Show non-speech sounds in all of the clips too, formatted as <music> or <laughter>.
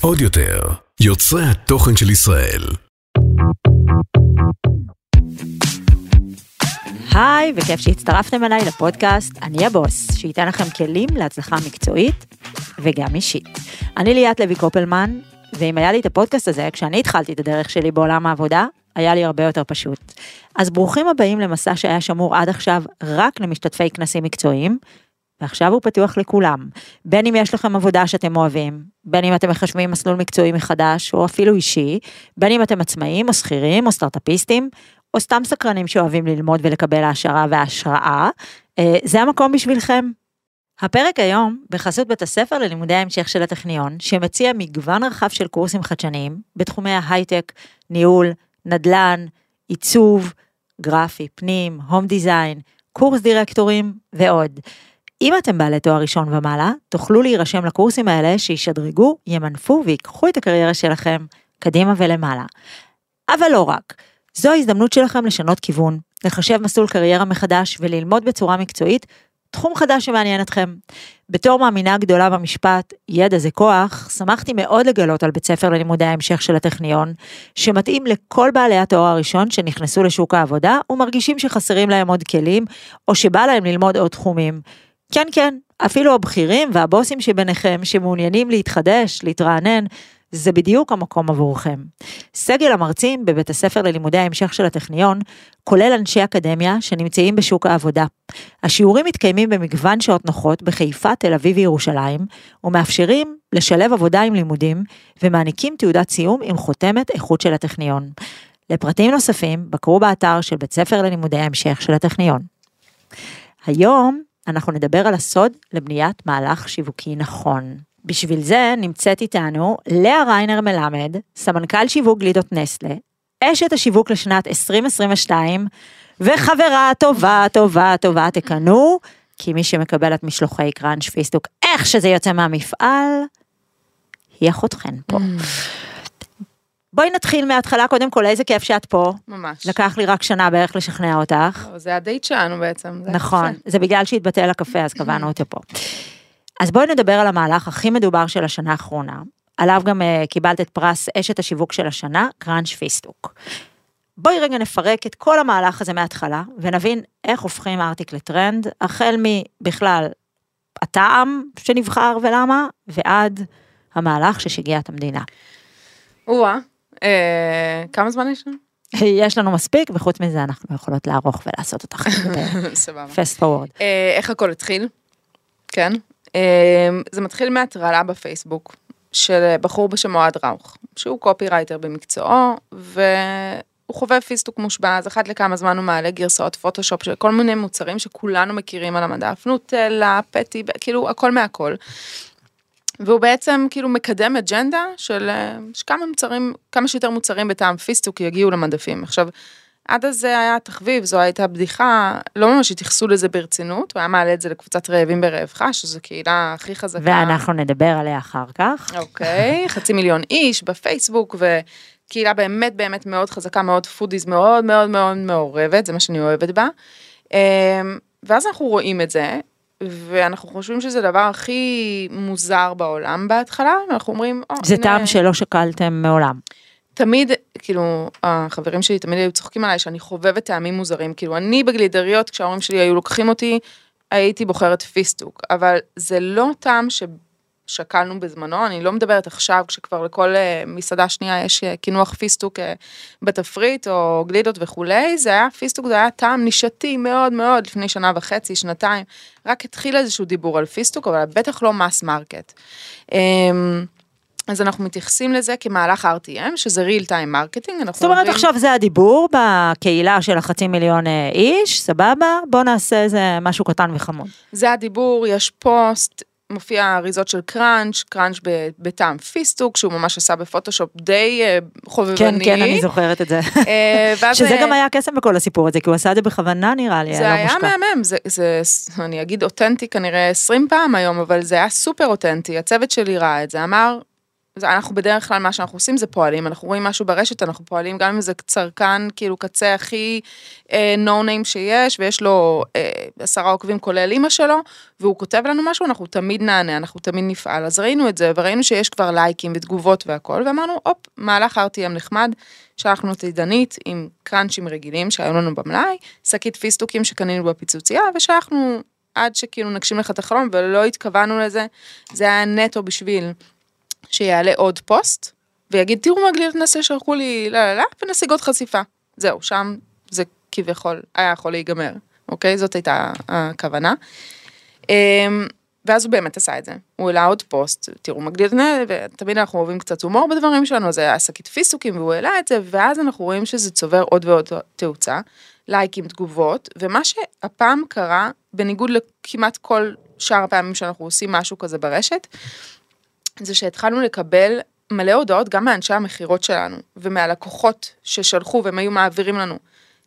עוד יותר, יוצרי התוכן של ישראל. היי, וכיף שהצטרפתם אליי לפודקאסט אני הבוס, שייתן לכם כלים להצלחה מקצועית וגם אישית. אני ליאת לוי קופלמן, ואם היה לי את הפודקאסט הזה, כשאני התחלתי את הדרך שלי בעולם העבודה, היה לי הרבה יותר פשוט. אז ברוכים הבאים למסע שהיה שמור עד עכשיו רק למשתתפי כנסים מקצועיים, ועכשיו הוא פתוח לכולם. בין אם יש לכם עבודה שאתם אוהבים, בין אם אתם מחשבים מסלול מקצועי מחדש, או אפילו אישי, בין אם אתם עצמאים, או שכירים, או סטארט-אפיסטים, או סתם סקרנים שאוהבים ללמוד ולקבל העשרה והשראה, אה, זה המקום בשבילכם. הפרק היום בחסות בית הספר ללימודי ההמשך של הטכניון, שמציע מגוון רחב של קורסים חדשניים בתחומי ההייטק, ניהול, נדל"ן, עיצוב, גרפי, פנים, הום דיזיין, קורס דירקטורים ועוד. אם אתם בעלי תואר ראשון ומעלה, תוכלו להירשם לקורסים האלה שישדרגו, ימנפו ויקחו את הקריירה שלכם קדימה ולמעלה. אבל לא רק, זו ההזדמנות שלכם לשנות כיוון, לחשב מסלול קריירה מחדש וללמוד בצורה מקצועית תחום חדש שמעניין אתכם. בתור מאמינה גדולה במשפט, ידע זה כוח, שמחתי מאוד לגלות על בית ספר ללימודי ההמשך של הטכניון, שמתאים לכל בעלי התואר הראשון שנכנסו לשוק העבודה ומרגישים שחסרים להם עוד כלים, או שבא להם ללמוד עוד תחומים. כן, כן, אפילו הבכירים והבוסים שביניכם שמעוניינים להתחדש, להתרענן, זה בדיוק המקום עבורכם. סגל המרצים בבית הספר ללימודי ההמשך של הטכניון, כולל אנשי אקדמיה שנמצאים בשוק העבודה. השיעורים מתקיימים במגוון שעות נוחות בחיפה, תל אביב וירושלים, ומאפשרים לשלב עבודה עם לימודים, ומעניקים תעודת סיום עם חותמת איכות של הטכניון. לפרטים נוספים, בקרו באתר של בית ספר ללימודי ההמשך של הטכניון. היום אנחנו נדבר על הסוד לבניית מהלך שיווקי נכון. בשביל זה נמצאת איתנו לאה ריינר מלמד, סמנכ"ל שיווק גלידות נסטלה, אשת השיווק לשנת 2022, וחברה טובה, טובה, טובה, תקנו, כי מי שמקבל את משלוחי קראנץ' פיסטוק, איך שזה יוצא מהמפעל, היא אחותכן פה. בואי נתחיל מההתחלה, קודם כל, איזה כיף שאת פה. ממש. לקח לי רק שנה בערך לשכנע אותך. לא, זה הדייט שלנו בעצם. זה נכון, יפה. זה בגלל שהתבטל הקפה, אז קבענו אותו פה. אז בואי נדבר על המהלך הכי מדובר של השנה האחרונה, עליו גם אה, קיבלת את פרס אשת השיווק של השנה, קראנץ' פיסטוק. בואי רגע נפרק את כל המהלך הזה מההתחלה, ונבין איך הופכים ארטיק לטרנד, החל מבכלל הטעם שנבחר ולמה, ועד המהלך ששיגע את המדינה. או-אה, אה, כמה זמן יש לנו? יש לנו מספיק, וחוץ מזה אנחנו יכולות לערוך ולעשות אותך <laughs> סבבה. fast forward. אה, איך הכל התחיל? כן. אה, זה מתחיל מהטרלה בפייסבוק של בחור בשם אוהד ראוך, שהוא קופירייטר במקצועו, והוא חובב פיסטוק מושבע, אז אחת לכמה זמן הוא מעלה גרסאות פוטושופ של כל מיני מוצרים שכולנו מכירים על המדף, נוטלה, פטי, כאילו הכל מהכל. והוא בעצם כאילו מקדם אג'נדה של אה, שכמה מוצרים, כמה שיותר מוצרים בטעם פיסטוק יגיעו למדפים. עכשיו, עד אז זה היה תחביב, זו הייתה בדיחה, לא ממש התייחסו לזה ברצינות, הוא היה מעלה את זה לקבוצת רעבים ברעבך, שזו קהילה הכי חזקה. ואנחנו נדבר עליה אחר כך. אוקיי, <laughs> חצי מיליון איש בפייסבוק, וקהילה באמת באמת מאוד חזקה, מאוד foodies, מאוד מאוד מאוד מעורבת, זה מה שאני אוהבת בה. אמ, ואז אנחנו רואים את זה, ואנחנו חושבים שזה הדבר הכי מוזר בעולם בהתחלה, ואנחנו אומרים, או, זה הנה- טעם שלא שקלתם מעולם. תמיד, כאילו, החברים שלי תמיד היו צוחקים עליי שאני חובבת טעמים מוזרים, כאילו, אני בגלידריות, כשההורים שלי היו לוקחים אותי, הייתי בוחרת פיסטוק, אבל זה לא טעם ששקלנו בזמנו, אני לא מדברת עכשיו, כשכבר לכל אה, מסעדה שנייה יש אה, קינוח פיסטוק אה, בתפריט, או גלידות וכולי, זה היה פיסטוק, זה היה טעם נישתי מאוד מאוד, לפני שנה וחצי, שנתיים, רק התחיל איזשהו דיבור על פיסטוק, אבל בטח לא mass market. אמ, אז אנחנו מתייחסים לזה כמהלך RTM, שזה real time marketing. אנחנו זאת אומרת, אומרים- עכשיו זה הדיבור בקהילה של החצי מיליון איש, סבבה? בוא נעשה איזה משהו קטן וחמוד. זה הדיבור, יש פוסט, מופיע אריזות של קראנץ', קראנץ' בטעם פיסטוק, שהוא ממש עשה בפוטושופ די אה, חובבני. כן, כן, אני זוכרת את זה. אה, ואז, שזה אה, גם היה קסם בכל הסיפור הזה, כי הוא עשה את זה בכוונה נראה לי, זה לא היה מושקע. מהמם, זה, זה, אני אגיד אותנטי כנראה 20 פעם היום, אבל זה היה סופר אותנטי, הצוות שלי ראה את זה, אמר, אנחנו בדרך כלל מה שאנחנו עושים זה פועלים, אנחנו רואים משהו ברשת, אנחנו פועלים גם אם זה צרכן כאילו קצה הכי נו uh, ניים שיש, ויש לו uh, עשרה עוקבים כולל אימא שלו, והוא כותב לנו משהו, אנחנו תמיד נענה, אנחנו תמיד נפעל. אז ראינו את זה, וראינו שיש כבר לייקים ותגובות והכל, ואמרנו, הופ, מהלך RTM נחמד, שלחנו את עידנית עם קראנצ'ים רגילים שהיו לנו במלאי, שקית פיסטוקים שקנינו בפיצוצייה, ושלחנו עד שכאילו נגשים לך את החלום, ולא התכוונו לזה, זה היה נטו בשביל שיעלה עוד פוסט, ויגיד, תראו מה גלילות נעשה שלחו לי, לא, לא, לא, ונשיג עוד חשיפה. זהו, שם זה כביכול היה יכול להיגמר, אוקיי? זאת הייתה הכוונה. אמ, ואז הוא באמת עשה את זה, הוא העלה עוד פוסט, תראו מגדיל את ותמיד אנחנו אוהבים קצת הומור בדברים שלנו, זה היה שקית פיסטוקים והוא העלה את זה, ואז אנחנו רואים שזה צובר עוד ועוד תאוצה, לייקים, תגובות, ומה שהפעם קרה, בניגוד לכמעט כל שאר הפעמים שאנחנו עושים משהו כזה ברשת, זה שהתחלנו לקבל מלא הודעות גם מאנשי המכירות שלנו, ומהלקוחות ששלחו והם היו מעבירים לנו.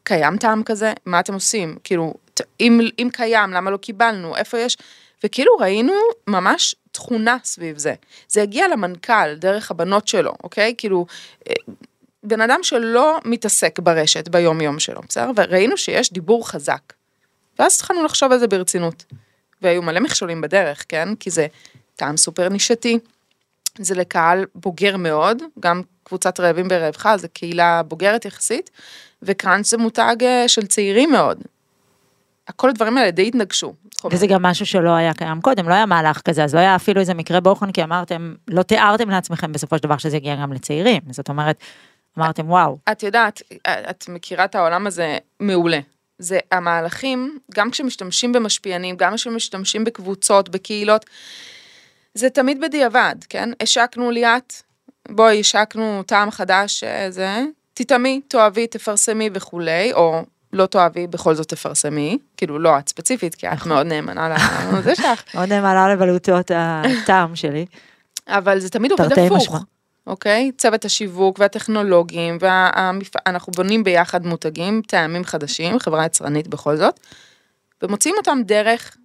קיים טעם כזה? מה אתם עושים? כאילו, אם, אם קיים, למה לא קיבלנו? איפה יש? וכאילו ראינו ממש תכונה סביב זה. זה הגיע למנכ"ל דרך הבנות שלו, אוקיי? כאילו, אה, בן אדם שלא מתעסק ברשת ביום יום שלו, בסדר? וראינו שיש דיבור חזק. ואז התחלנו לחשוב על זה ברצינות. והיו מלא מכשולים בדרך, כן? כי זה טעם סופר נישתי, זה לקהל בוגר מאוד, גם קבוצת רעבים ברעבך, זה קהילה בוגרת יחסית, וקראנץ' זה מותג אה, של צעירים מאוד. כל הדברים האלה די התנגשו. וזה גם משהו שלא היה קיים קודם, לא היה מהלך כזה, אז לא היה אפילו איזה מקרה בוחן, כי אמרתם, לא תיארתם לעצמכם בסופו של דבר שזה יגיע גם לצעירים, זאת אומרת, אמרתם וואו. את יודעת, את מכירה את העולם הזה מעולה. זה המהלכים, גם כשמשתמשים במשפיענים, גם כשמשתמשים בקבוצות, בקהילות, זה תמיד בדיעבד, כן? השקנו ליאת, בואי, השקנו טעם חדש, אה, זה, תטעמי, תאהבי, תפרסמי וכולי, או לא תאהבי, בכל זאת תפרסמי, כאילו לא את ספציפית, כי את נכון. מאוד נאמנה לזה שלך. <laughs> מאוד נאמנה לבלוטות הטעם שלי. אבל זה תמיד עובד הפוך. אוקיי? צוות השיווק והטכנולוגים, ואנחנו בונים ביחד מותגים, טעמים חדשים, חברה יצרנית בכל זאת, ומוציאים אותם דרך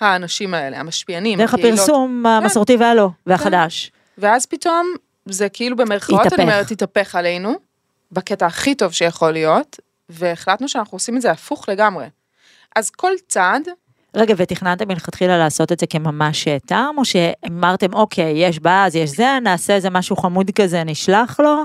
האנשים האלה, המשפיענים, דרך הקהילות. הפרסום המסורתי כן. והלא, והחדש. כן. ואז פתאום, זה כאילו במרכאות, אני אומרת, התהפך עלינו, בקטע הכי טוב שיכול להיות, והחלטנו שאנחנו עושים את זה הפוך לגמרי. אז כל צעד... רגע, ותכננתם מלכתחילה לעשות את זה כממש טעם, או שאמרתם, אוקיי, יש באז, יש זה, נעשה איזה משהו חמוד כזה, נשלח לו?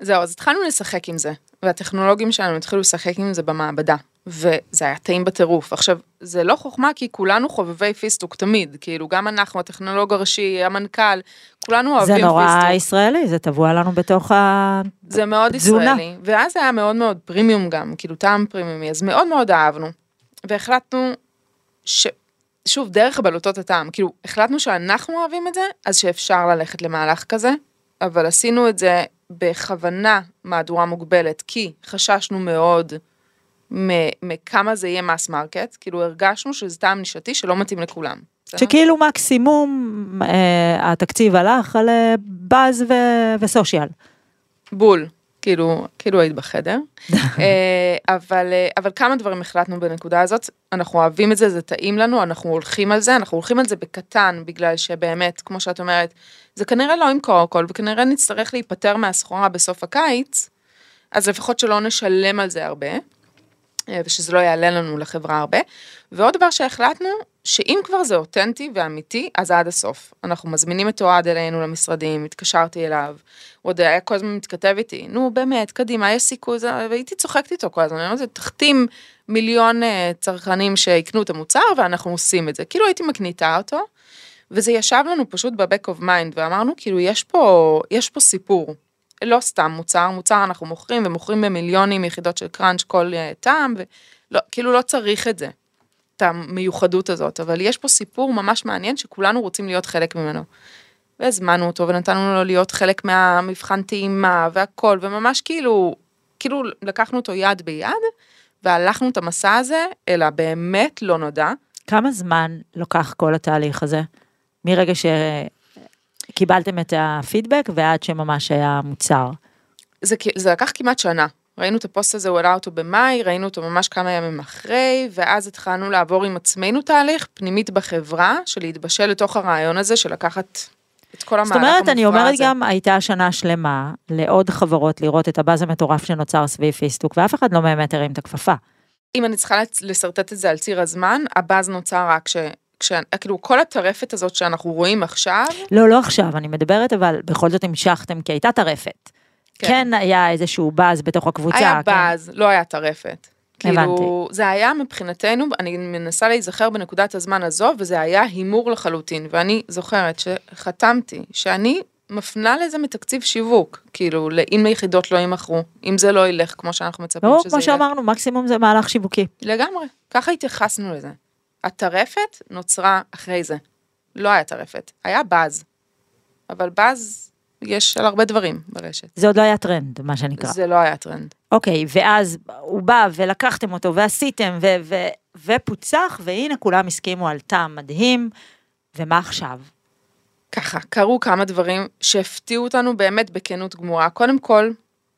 זהו, אז התחלנו לשחק עם זה, והטכנולוגים שלנו התחילו לשחק עם זה במעבדה. וזה היה טעים בטירוף. עכשיו, זה לא חוכמה כי כולנו חובבי פיסטוק תמיד, כאילו גם אנחנו, הטכנולוג הראשי, המנכ"ל, כולנו אוהבים פיסטוק. זה נורא פיסטוק. ישראלי, זה טבוע לנו בתוך התזונה. זה מאוד ישראלי, ואז זה היה מאוד מאוד פרימיום גם, כאילו טעם פרימיומי, אז מאוד מאוד אהבנו. והחלטנו, ש... שוב, דרך בלוטות הטעם, כאילו, החלטנו שאנחנו אוהבים את זה, אז שאפשר ללכת למהלך כזה, אבל עשינו את זה בכוונה מהדורה מוגבלת, כי חששנו מאוד מכמה זה יהיה mass market, כאילו הרגשנו שזה טעם נישתי שלא מתאים לכולם. שכאילו מקסימום אה, התקציב הלך על אה, באז ו- וסושיאל. בול, כאילו, כאילו היית בחדר. <laughs> אה, אבל, אה, אבל כמה דברים החלטנו בנקודה הזאת, אנחנו אוהבים את זה, זה טעים לנו, אנחנו הולכים על זה, אנחנו הולכים על זה בקטן, בגלל שבאמת, כמו שאת אומרת, זה כנראה לא ימכור הכל, וכנראה נצטרך להיפטר מהסחורה בסוף הקיץ, אז לפחות שלא נשלם על זה הרבה. אה, ושזה לא יעלה לנו לחברה הרבה. ועוד דבר שהחלטנו, שאם כבר זה אותנטי ואמיתי, אז עד הסוף. אנחנו מזמינים את אוהד אלינו למשרדים, התקשרתי אליו, הוא עוד היה כל הזמן מתכתב איתי, נו באמת, קדימה, יש סיכוי, והייתי צוחקת איתו כל הזמן, אני אומרת, תחתים מיליון אה, צרכנים שיקנו את המוצר ואנחנו עושים את זה. כאילו הייתי מקניטה אותו, וזה ישב לנו פשוט ב back of mind, ואמרנו, כאילו, יש פה, יש פה סיפור. לא סתם מוצר, מוצר אנחנו מוכרים ומוכרים במיליונים יחידות של קראנץ' כל uh, טעם, וכאילו לא צריך את זה, את המיוחדות הזאת, אבל יש פה סיפור ממש מעניין שכולנו רוצים להיות חלק ממנו. והזמנו אותו ונתנו לו להיות חלק מהמבחן טעימה והכל, וממש כאילו, כאילו לקחנו אותו יד ביד, והלכנו את המסע הזה אל הבאמת לא נודע. כמה זמן לוקח כל התהליך הזה? מרגע ש... קיבלתם את הפידבק ועד שממש היה מוצר. זה, זה לקח כמעט שנה. ראינו את הפוסט הזה, הוא העלה אותו במאי, ראינו אותו ממש כמה ימים אחרי, ואז התחלנו לעבור עם עצמנו תהליך פנימית בחברה, של להתבשל לתוך הרעיון הזה של לקחת את כל המהלך זאת המופרע הזה. אומרת, אני אומרת גם, הייתה שנה שלמה לעוד חברות לראות את הבאז המטורף שנוצר סביב פיסטוק, ואף אחד לא באמת הרים את הכפפה. אם אני צריכה לשרטט את זה על ציר הזמן, הבאז נוצר רק כש... כש... כאילו, כל הטרפת הזאת שאנחנו רואים עכשיו, לא, לא עכשיו, אני מדברת, אבל בכל זאת המשכתם, כי הייתה טרפת. כן. כן, היה איזשהו באז בתוך הקבוצה. היה כן. באז, לא היה טרפת. כאילו, הבנתי. זה היה מבחינתנו, אני מנסה להיזכר בנקודת הזמן הזו, וזה היה הימור לחלוטין. ואני זוכרת שחתמתי, שאני מפנה לזה מתקציב שיווק, כאילו, אם היחידות לא יימכרו, אם זה לא ילך כמו שאנחנו מצפים לא, שזה כמו ילך. שאמרנו, מקסימום זה מהלך שיווקי. לגמרי, ככה התייחסנו לזה. הטרפת נוצרה אחרי זה. לא היה טרפת, היה באז. אבל באז יש על הרבה דברים ברשת. זה עוד לא היה טרנד, מה שנקרא. זה לא היה טרנד. אוקיי, ואז הוא בא ולקחתם אותו ועשיתם ו- ו- ופוצח, והנה כולם הסכימו על טעם מדהים, ומה עכשיו? ככה, קרו כמה דברים שהפתיעו אותנו באמת בכנות גמורה. קודם כל,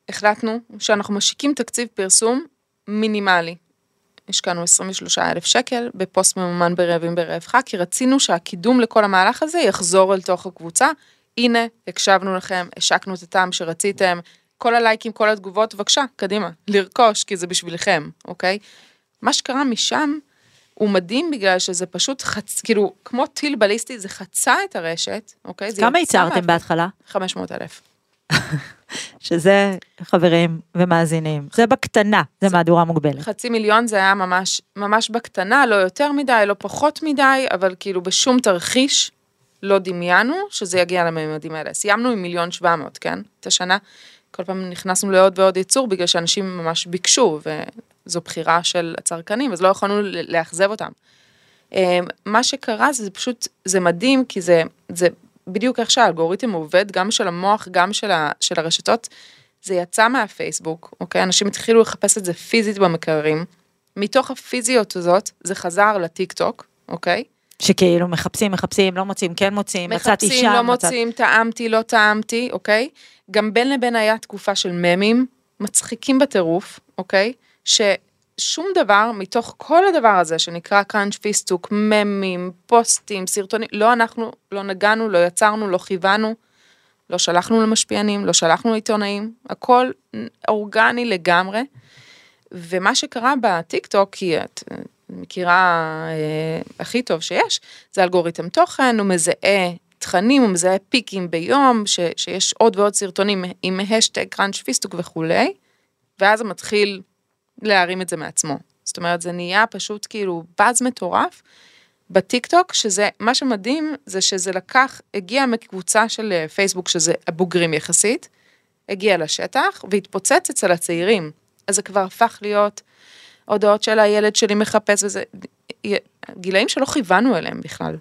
החלטנו שאנחנו משיקים תקציב פרסום מינימלי. השקענו 23 אלף שקל בפוסט ממומן ברעבים ברעבך, כי רצינו שהקידום לכל המהלך הזה יחזור אל תוך הקבוצה. הנה, הקשבנו לכם, השקנו את הטעם שרציתם, כל הלייקים, כל התגובות, בבקשה, קדימה, לרכוש, כי זה בשבילכם, אוקיי? מה שקרה משם הוא מדהים בגלל שזה פשוט חצ... כאילו, כמו טיל בליסטי, זה חצה את הרשת, אוקיי? כמה ייצרתם בהתחלה? 500 אלף. שזה חברים ומאזינים. זה בקטנה, זה מהדורה מוגבלת. חצי מיליון זה היה ממש, ממש בקטנה, לא יותר מדי, לא פחות מדי, אבל כאילו בשום תרחיש לא דמיינו שזה יגיע לממדים האלה. סיימנו עם מיליון שבע מאות, כן? את השנה. כל פעם נכנסנו לעוד ועוד ייצור בגלל שאנשים ממש ביקשו, וזו בחירה של הצרכנים, אז לא יכולנו לאכזב אותם. אה, מה שקרה זה פשוט, זה מדהים, כי זה, זה בדיוק איך שהאלגוריתם עובד, גם של המוח, גם של, ה, של הרשתות. זה יצא מהפייסבוק, אוקיי? אנשים התחילו לחפש את זה פיזית במקררים. מתוך הפיזיות הזאת, זה חזר לטיק טוק, אוקיי? שכאילו מחפשים, מחפשים, לא מוצאים, כן מוצאים, מצאתי שם. מחפשים, לא מצאת- מוצאים, טעמתי, לא טעמתי, אוקיי? גם בין לבין היה תקופה של ממים, מצחיקים בטירוף, אוקיי? ששום דבר מתוך כל הדבר הזה שנקרא קראנץ' פיסטוק, ממים, פוסטים, סרטונים, לא אנחנו, לא נגענו, לא יצרנו, לא כיוונו, לא שלחנו למשפיענים, לא שלחנו לעיתונאים, הכל אורגני לגמרי. ומה שקרה בטיק טוק, כי את אה, מכירה אה, הכי טוב שיש, זה אלגוריתם תוכן, הוא מזהה תכנים, הוא מזהה פיקים ביום, ש, שיש עוד ועוד סרטונים עם השטג קראנץ' פיסטוק וכולי, ואז הוא מתחיל להרים את זה מעצמו. זאת אומרת, זה נהיה פשוט כאילו באז מטורף בטיק טוק, שזה, מה שמדהים זה שזה לקח, הגיע מקבוצה של אה, פייסבוק, שזה הבוגרים יחסית, הגיע לשטח והתפוצץ אצל הצעירים. אז זה כבר הפך להיות הודעות של הילד שלי מחפש וזה, גילאים שלא כיוונו אליהם בכלל.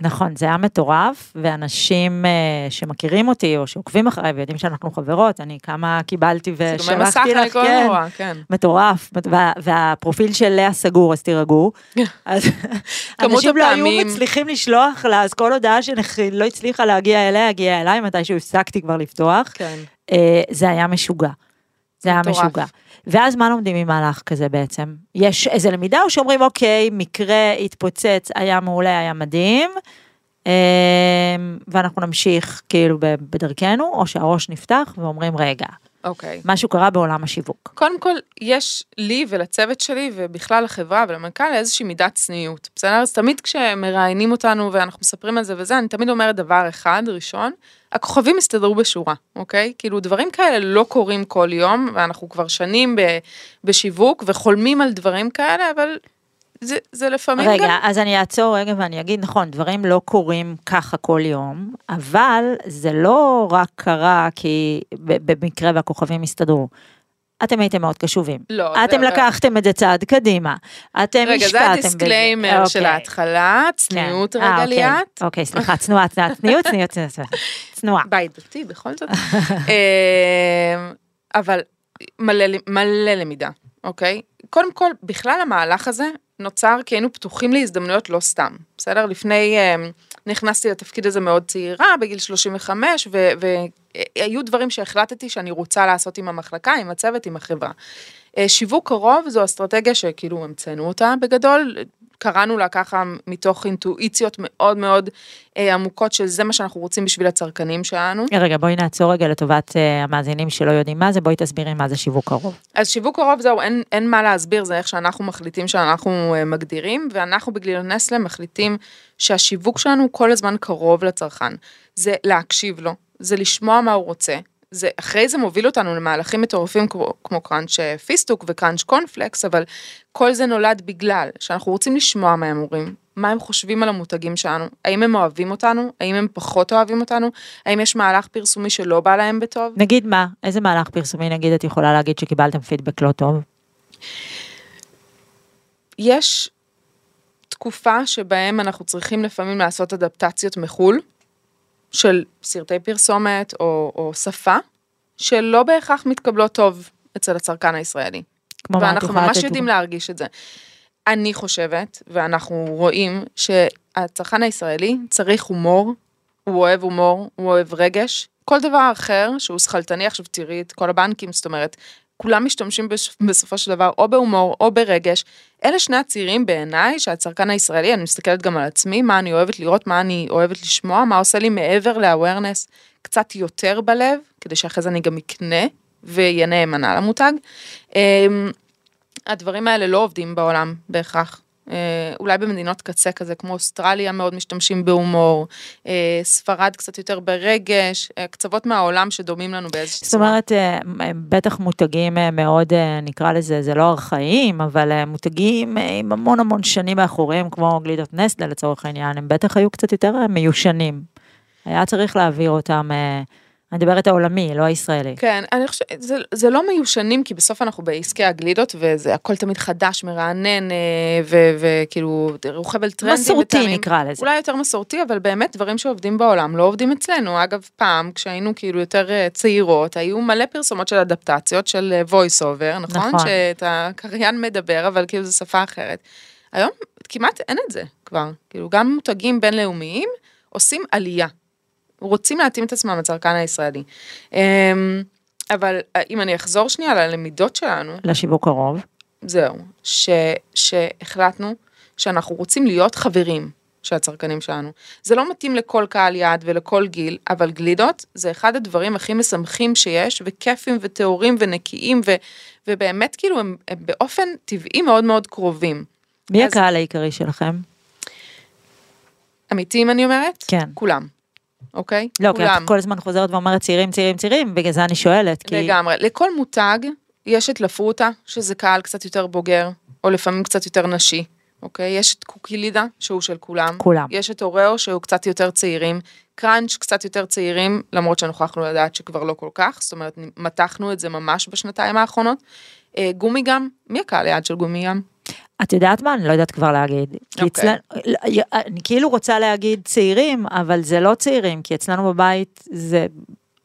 נכון, זה היה מטורף, ואנשים אה, שמכירים אותי או שעוקבים אחריי ויודעים שאנחנו חברות, אני כמה קיבלתי ושלחתי לך, כן, כן. מטורף, וה, והפרופיל של לאה סגור, אז תירגעו. <laughs> אז אנשים לא היו מצליחים לשלוח לה, אז כל הודעה שלא הצליחה להגיע אליה, הגיעה אליי, מתי שהפסקתי כבר לפתוח. כן. אה, זה היה משוגע. זה היה. משוגע. ואז מה לומדים ממהלך כזה בעצם? יש איזה למידה או שאומרים, אוקיי, מקרה התפוצץ, היה מעולה, היה מדהים, אה, ואנחנו נמשיך כאילו בדרכנו, או שהראש נפתח ואומרים, רגע, אוקיי. משהו קרה בעולם השיווק. קודם כל, יש לי ולצוות שלי ובכלל לחברה ולמנכ"ל איזושהי מידת צניעות, בסדר? אז תמיד כשמראיינים אותנו ואנחנו מספרים על זה וזה, אני תמיד אומרת דבר אחד, ראשון, הכוכבים יסתדרו בשורה, אוקיי? כאילו דברים כאלה לא קורים כל יום, ואנחנו כבר שנים ב- בשיווק וחולמים על דברים כאלה, אבל זה, זה לפעמים רגע, גם... אז אני אעצור רגע ואני אגיד, נכון, דברים לא קורים ככה כל יום, אבל זה לא רק קרה כי במקרה והכוכבים הסתדרו. אתם הייתם מאוד קשובים. לא, אתם זה- לקחתם את זה צעד קדימה. אתם רגע, השקעתם זה בזה. הדיסקליימר של אוקיי. ההתחלה, צניעות כן. אה, רגע אוקיי. ליאת. אוקיי, סליחה, צנועה, צנועה, צניעות, צניעות. צנועה. בית דתי בכל זאת. <laughs> אה, אבל מלא, מלא למידה, אוקיי? קודם כל, בכלל המהלך הזה נוצר כי היינו פתוחים להזדמנויות לא סתם, בסדר? לפני, אה, נכנסתי לתפקיד הזה מאוד צעירה, בגיל 35, והיו דברים שהחלטתי שאני רוצה לעשות עם המחלקה, עם הצוות, עם החברה. אה, שיווק קרוב זו אסטרטגיה שכאילו המצאנו אותה בגדול, קראנו לה ככה מתוך אינטואיציות מאוד מאוד אה, עמוקות של זה מה שאנחנו רוצים בשביל הצרכנים שלנו. רגע, בואי נעצור רגע לטובת אה, המאזינים שלא יודעים מה זה, בואי תסבירי מה זה שיווק קרוב. אז שיווק קרוב זהו, אין, אין מה להסביר, זה איך שאנחנו מחליטים שאנחנו אה, מגדירים, ואנחנו בגליל נסלה מחליטים שהשיווק שלנו כל הזמן קרוב לצרכן. זה להקשיב לו, זה לשמוע מה הוא רוצה, זה אחרי זה מוביל אותנו למהלכים מטורפים כמו, כמו קראנץ' פיסטוק וקראנץ' קונפלקס, אבל כל זה נולד בגלל שאנחנו רוצים לשמוע מה הם אומרים, מה הם חושבים על המותגים שלנו, האם הם אוהבים אותנו, האם הם פחות אוהבים אותנו, האם יש מהלך פרסומי שלא בא להם בטוב. נגיד מה, איזה מהלך פרסומי נגיד את יכולה להגיד שקיבלתם פידבק לא טוב? יש תקופה שבהם אנחנו צריכים לפעמים לעשות אדפטציות מחו"ל, של סרטי פרסומת או, או שפה, שלא בהכרח מתקבלות טוב אצל הצרכן הישראלי. כמו מה את ואנחנו יכולה ממש יודעים? להרגיש את זה. אני חושבת, ואנחנו רואים, שהצרכן הישראלי צריך הומור, הוא אוהב הומור, הוא אוהב רגש, כל דבר אחר שהוא שכלתני, עכשיו תראי את כל הבנקים, זאת אומרת, כולם משתמשים בסופו של דבר או בהומור או ברגש. אלה שני הצירים בעיניי שהצרכן הישראלי, אני מסתכלת גם על עצמי, מה אני אוהבת לראות, מה אני אוהבת לשמוע, מה עושה לי מעבר ל-awareness קצת יותר בלב, כדי שאחרי זה אני גם אקנה ואהיה נאמנה למותג. אמ, הדברים האלה לא עובדים בעולם בהכרח. אה, אולי במדינות קצה כזה כמו אוסטרליה מאוד משתמשים בהומור, אה, ספרד קצת יותר ברגש, אה, קצוות מהעולם שדומים לנו באיזושהי זאת אומרת, אה, בטח מותגים אה, מאוד, אה, נקרא לזה, זה לא ארכאיים, אבל אה, מותגים אה, עם המון המון שנים מאחוריהם, כמו גלידות נסטלה לצורך העניין, הם בטח היו קצת יותר אה, מיושנים. היה צריך להעביר אותם, אה, אני מדברת העולמי, לא הישראלי. כן, אני חושבת, זה, זה לא מיושנים, כי בסוף אנחנו בעסקי הגלידות, וזה הכל תמיד חדש, מרענן, אה, וכאילו, רוכב טרנדים. מסורתי וטעמים. נקרא לזה. אולי יותר מסורתי, אבל באמת דברים שעובדים בעולם לא עובדים אצלנו. אגב, פעם, כשהיינו כאילו יותר אה, צעירות, היו מלא פרסומות של אדפטציות של אה, voice over, נכון? נכון. שאתה הקריין מדבר, אבל כאילו זו שפה אחרת. היום כמעט אין את זה כבר. כאילו, גם מותגים בינלאומיים עושים עלייה. רוצים להתאים את עצמם לצרכן הישראלי. אמ, אבל אה, אם אני אחזור שנייה ללמידות שלנו, לשיווק קרוב. זהו, ש, שהחלטנו שאנחנו רוצים להיות חברים של הצרכנים שלנו. זה לא מתאים לכל קהל יעד ולכל גיל, אבל גלידות זה אחד הדברים הכי משמחים שיש, וכיפים וטהורים ונקיים, ו, ובאמת כאילו הם, הם באופן טבעי מאוד מאוד קרובים. מי אז- הקהל העיקרי שלכם? אמיתיים אני אומרת? כן. כולם. אוקיי? לא, כי כולם. את כל הזמן חוזרת ואומרת צעירים, צעירים, צעירים, בגלל זה אני שואלת, כי... לגמרי. לכל מותג יש את לפרוטה, שזה קהל קצת יותר בוגר, או לפעמים קצת יותר נשי, אוקיי? יש את קוקילידה, שהוא של כולם. כולם. יש את אוראו, שהוא קצת יותר צעירים. קראנץ' קצת יותר צעירים, למרות שנוכחנו לדעת שכבר לא כל כך, זאת אומרת, מתחנו את זה ממש בשנתיים האחרונות. אה, גומי גם, מי הקהל היעד של גומי גם? את יודעת מה? אני לא יודעת כבר להגיד. כי אוקיי. אצלנו, אני כאילו רוצה להגיד צעירים, אבל זה לא צעירים, כי אצלנו בבית זה...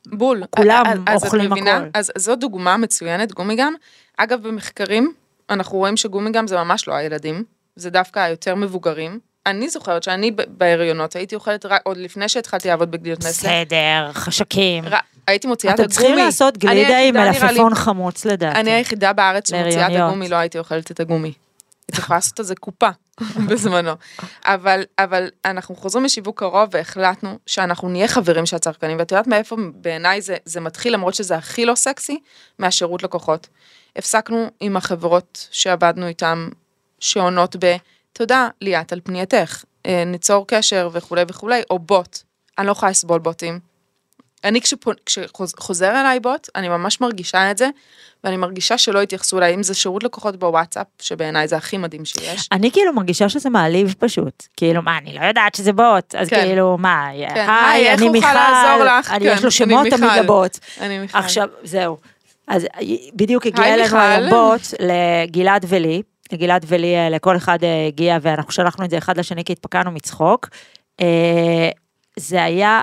בול. כולם אז- אז אוכלים מבינה? הכל. אז זו דוגמה מצוינת, גומי גם. אגב, במחקרים, אנחנו רואים שגומי גם זה ממש לא הילדים, זה דווקא היותר מבוגרים. אני זוכרת שאני בהריונות הייתי אוכלת רק, עוד לפני שהתחלתי לעבוד בגלילות נסלה, בסדר, חשקים. ר- הייתי מוציאה את אתם הגומי. צריכים לעשות גלידה עם מלפפון חמוץ לדעתי. אני היחידה בארץ שמוציאה את. הגומי, לא הייתי אוכלת את הגומי. הייתי יכולה לעשות על זה קופה <laughs> בזמנו. אבל, אבל אנחנו חוזרים לשיווק קרוב והחלטנו שאנחנו נהיה חברים של הצרכנים, ואת יודעת מאיפה בעיניי זה, זה מתחיל, למרות שזה הכי לא סקסי, מהשירות לקוחות. הפסקנו עם החברות שעבדנו איתן, שעונות ב, תודה ליאת על פנייתך, אה, ניצור קשר וכולי וכולי, או בוט. אני לא יכולה לסבול בוטים. אני כשחוזר אליי בוט, אני ממש מרגישה את זה, ואני מרגישה שלא התייחסו אליי, אם זה שירות לקוחות בוואטסאפ, שבעיניי זה הכי מדהים שיש. אני כאילו מרגישה שזה מעליב פשוט. כאילו, מה, אני לא יודעת שזה בוט, אז כן. כאילו, מה, כן, היי, אני מיכל? אני, כן, יש לו שמות תמיד. לבוט. אני מיכל. עכשיו, זהו. אז בדיוק הגיע אלינו מיכל. היום בוט לגלעד ולי, לגלעד ולי, אה, לכל אחד אה, הגיע, ואנחנו שלחנו את זה אחד לשני כי התפקענו מצחוק. אה, זה היה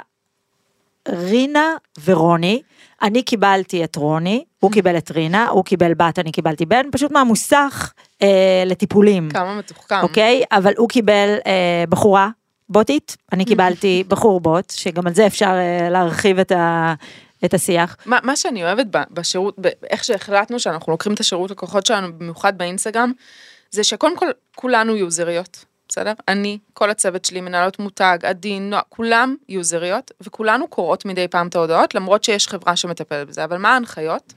רינה ורוני, אני קיבלתי את רוני, הוא קיבל את רינה, הוא קיבל בת, אני קיבלתי בן, פשוט מהמוסך אה, לטיפולים. כמה מתוחכם. אוקיי? אבל הוא קיבל אה, בחורה בוטית, אני קיבלתי <laughs> בחור בוט, שגם על זה אפשר אה, להרחיב את, ה, את השיח. מה, מה שאני אוהבת בשירות, איך שהחלטנו שאנחנו לוקחים את השירות לקוחות שלנו, במיוחד באינסטגרם, זה שקודם כל כולנו יוזריות, בסדר? אני, כל הצוות שלי, מנהלות מותג, עדי, נועה, כולם יוזריות, וכולנו קוראות מדי פעם את ההודעות, למרות שיש חברה שמטפלת בזה, אבל מה ההנחיות?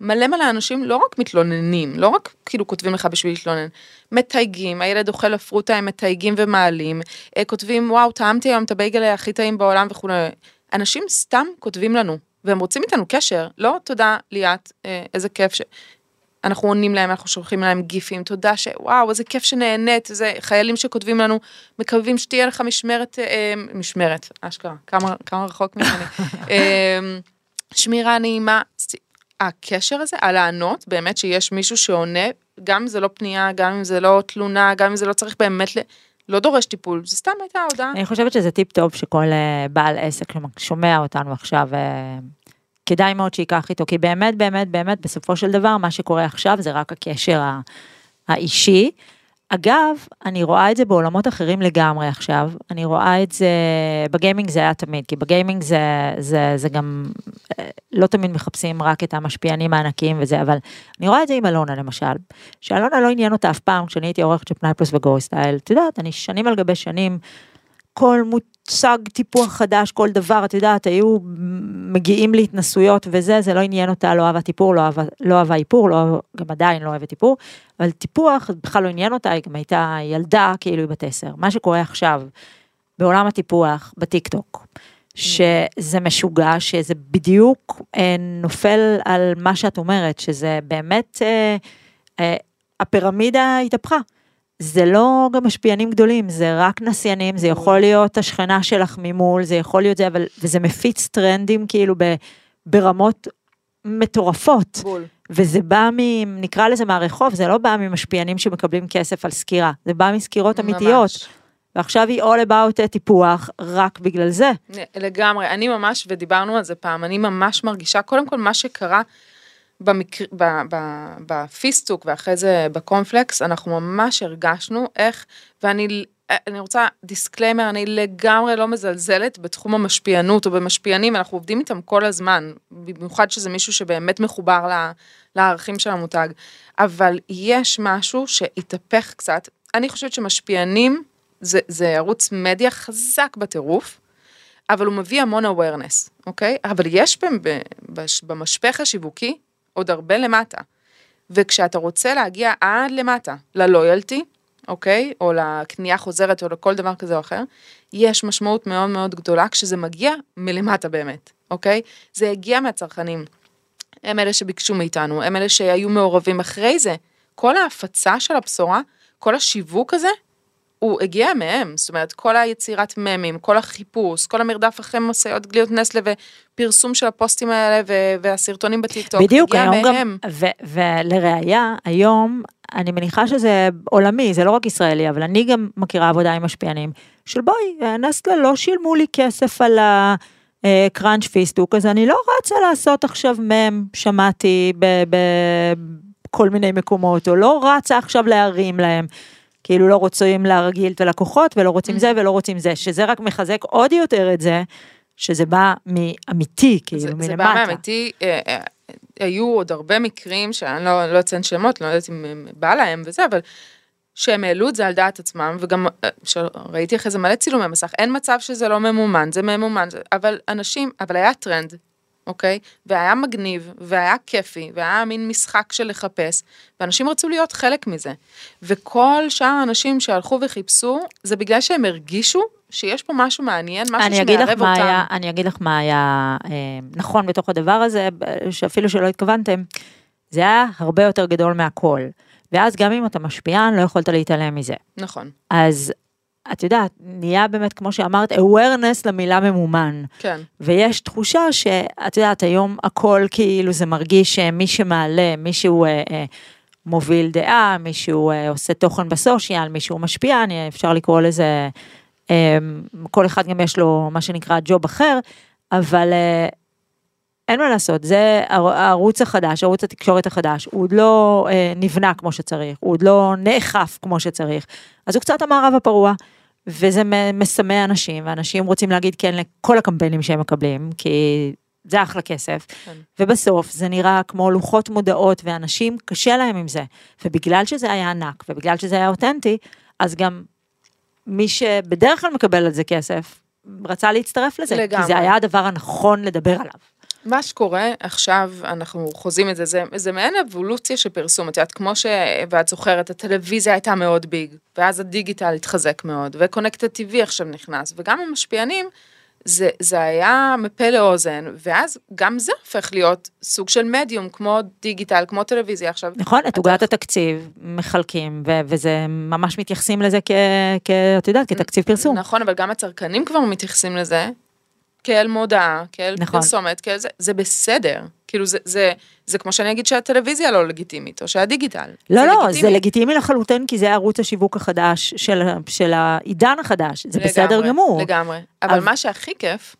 מלא מלא אנשים לא רק מתלוננים, לא רק כאילו כותבים לך בשביל להתלונן, מתייגים, הילד אוכל הפרוטה, הם מתייגים ומעלים, אה, כותבים וואו, טעמתי היום את הבייגל הכי טעים בעולם וכולי. אנשים סתם כותבים לנו, והם רוצים איתנו קשר, לא תודה ליאת, אה, איזה כיף ש... אנחנו עונים להם, אנחנו שולחים להם גיפים, תודה שוואו, איזה כיף שנהנית, זה חיילים שכותבים לנו, מקווים שתהיה לך משמרת, אה, משמרת, אשכרה, כמה, כמה רחוק ממני, <laughs> אה, שמירה נעימה, הקשר הזה, הלענות, באמת שיש מישהו שעונה, גם אם זה לא פנייה, גם אם זה לא תלונה, גם אם זה לא צריך באמת, ל... לא דורש טיפול, זה סתם הייתה הודעה. אני חושבת שזה טיפ טוב שכל אה, בעל עסק שומע אותנו עכשיו, אה, כדאי מאוד שייקח איתו, כי באמת, באמת, באמת, בסופו של דבר, מה שקורה עכשיו זה רק הקשר האישי. אגב, אני רואה את זה בעולמות אחרים לגמרי עכשיו, אני רואה את זה, בגיימינג זה היה תמיד, כי בגיימינג זה, זה, זה גם, אה, לא תמיד מחפשים רק את המשפיענים הענקיים וזה, אבל אני רואה את זה עם אלונה למשל, שאלונה לא עניין אותה אף פעם, כשאני הייתי עורכת של פנאי פלוס וגו סטייל, את יודעת, אני שנים על גבי שנים, כל מוצג טיפוח חדש, כל דבר, את יודעת, היו מגיעים להתנסויות וזה, זה לא עניין אותה, לא אהבה טיפור, לא אהבה, לא אהבה איפור, לא, גם עדיין לא אוהבת איפור, אבל טיפוח בכלל לא עניין אותה, היא גם הייתה ילדה כאילו היא בת עשר. מה שקורה עכשיו בעולם הטיפוח, בטיק טוק, שזה משוגע, שזה בדיוק אה, נופל על מה שאת אומרת, שזה באמת, אה, אה, הפירמידה התהפכה. זה לא גם משפיענים גדולים, זה רק נסיינים, זה יכול להיות השכנה שלך ממול, זה יכול להיות זה, אבל, וזה מפיץ טרנדים כאילו ב, ברמות מטורפות. בול. וזה בא מ... נקרא לזה מהרחוב, זה לא בא ממשפיענים שמקבלים כסף על סקירה, זה בא מסקירות ממש. אמיתיות. ועכשיו היא all about טיפוח רק בגלל זה. לגמרי, אני ממש, ודיברנו על זה פעם, אני ממש מרגישה, קודם כל מה שקרה במקר... ב... ב... בפיסטוק ואחרי זה בקורנפלקס, אנחנו ממש הרגשנו איך, ואני אני רוצה דיסקליימר, אני לגמרי לא מזלזלת בתחום המשפיענות או במשפיענים, אנחנו עובדים איתם כל הזמן, במיוחד שזה מישהו שבאמת מחובר לערכים של המותג, אבל יש משהו שהתהפך קצת, אני חושבת שמשפיענים זה, זה ערוץ מדיה חזק בטירוף, אבל הוא מביא המון awareness, אוקיי? אבל יש במשפך השיווקי עוד הרבה למטה. וכשאתה רוצה להגיע עד למטה, ללויאלטי, אוקיי? או לקנייה חוזרת או לכל דבר כזה או אחר, יש משמעות מאוד מאוד גדולה כשזה מגיע מלמטה באמת, אוקיי? זה הגיע מהצרכנים. הם אלה שביקשו מאיתנו, הם אלה שהיו מעורבים אחרי זה. כל ההפצה של הבשורה, כל השיווק הזה, הוא הגיע מהם, זאת אומרת, כל היצירת ממים, כל החיפוש, כל המרדף אחרי משאיות גליות נסלה ופרסום של הפוסטים האלה והסרטונים בטיקטוק, בדיוק, הגיע מהם. גם, ולראיה, היום, אני מניחה שזה עולמי, זה לא רק ישראלי, אבל אני גם מכירה עבודה עם משפיענים, של בואי, נסלה לא שילמו לי כסף על ה... קראנץ' פיסטוק, אז אני לא רצה לעשות עכשיו מם, שמעתי בכל מיני מקומות, או לא רצה עכשיו להרים להם. כאילו לא רוצים להרגיל את הלקוחות ולא רוצים זה ולא רוצים זה, שזה רק מחזק עוד יותר את זה, שזה בא מאמיתי, כאילו זה, מלמטה. זה בא מאמיתי, אה, אה, היו עוד הרבה מקרים, שאני לא, לא אציין שמות, לא יודעת אם בא להם וזה, אבל שהם העלו את זה על דעת עצמם, וגם אה, ראיתי אחרי זה מלא צילומי מסך, אין מצב שזה לא ממומן, זה ממומן, אבל אנשים, אבל היה טרנד, אוקיי? והיה מגניב, והיה כיפי, והיה מין משחק של לחפש, ואנשים רצו להיות חלק מזה. וכל שאר האנשים שהלכו וחיפשו, זה בגלל שהם הרגישו שיש פה משהו מעניין, משהו שמערב אותם. היה, אני אגיד לך מה היה אה, נכון בתוך הדבר הזה, שאפילו שלא התכוונתם, זה היה הרבה יותר גדול מהכל. ואז גם אם אתה משפיען, לא יכולת להתעלם מזה. נכון. אז את יודעת, נהיה באמת, כמו שאמרת, awareness למילה ממומן. כן. ויש תחושה שאת יודעת, היום הכל כאילו זה מרגיש שמי שמעלה, מישהו אה, אה, מוביל דעה, מישהו אה, עושה תוכן בסושיאל, מישהו משפיע, אני, אפשר לקרוא לזה, אה, כל אחד גם יש לו מה שנקרא ג'וב אחר, אבל אה, אין מה לעשות, זה הערוץ החדש, ערוץ התקשורת החדש, הוא עוד לא אה, נבנה כמו שצריך, הוא עוד לא נאכף כמו שצריך, אז הוא קצת המערב הפרוע, וזה מסמא אנשים, ואנשים רוצים להגיד כן לכל הקמפיינים שהם מקבלים, כי זה אחלה כסף. כן. ובסוף זה נראה כמו לוחות מודעות, ואנשים, קשה להם עם זה. ובגלל שזה היה ענק, ובגלל שזה היה אותנטי, אז גם מי שבדרך כלל מקבל על זה כסף, רצה להצטרף לזה. כי לגמרי. זה היה הדבר הנכון לדבר עליו. מה שקורה עכשיו, אנחנו חוזים את זה, זה, זה מעין אבולוציה של פרסום, את יודעת, כמו ש... ואת זוכרת, הטלוויזיה הייתה מאוד ביג, ואז הדיגיטל התחזק מאוד, וקונקטד TV עכשיו נכנס, וגם המשפיענים, זה, זה היה מפה לאוזן, ואז גם זה הופך להיות סוג של מדיום, כמו דיגיטל, כמו טלוויזיה עכשיו. נכון, את עוגת התקציב מחלקים, ו- וזה ממש מתייחסים לזה כ... כ- את יודעת, כתקציב פרסום. נכון, אבל גם הצרכנים כבר מתייחסים לזה כאל מודעה, כאל נכון. פרסומת, כאל זה, זה בסדר. כאילו זה, זה, זה כמו שאני אגיד שהטלוויזיה לא לגיטימית, או שהדיגיטל. לא, לא, זה לגיטימי לחלוטין, כי זה ערוץ השיווק החדש של, של העידן החדש, זה בסדר לגמרי, גמור. לגמרי. אבל אבל- מה שהכי כיף,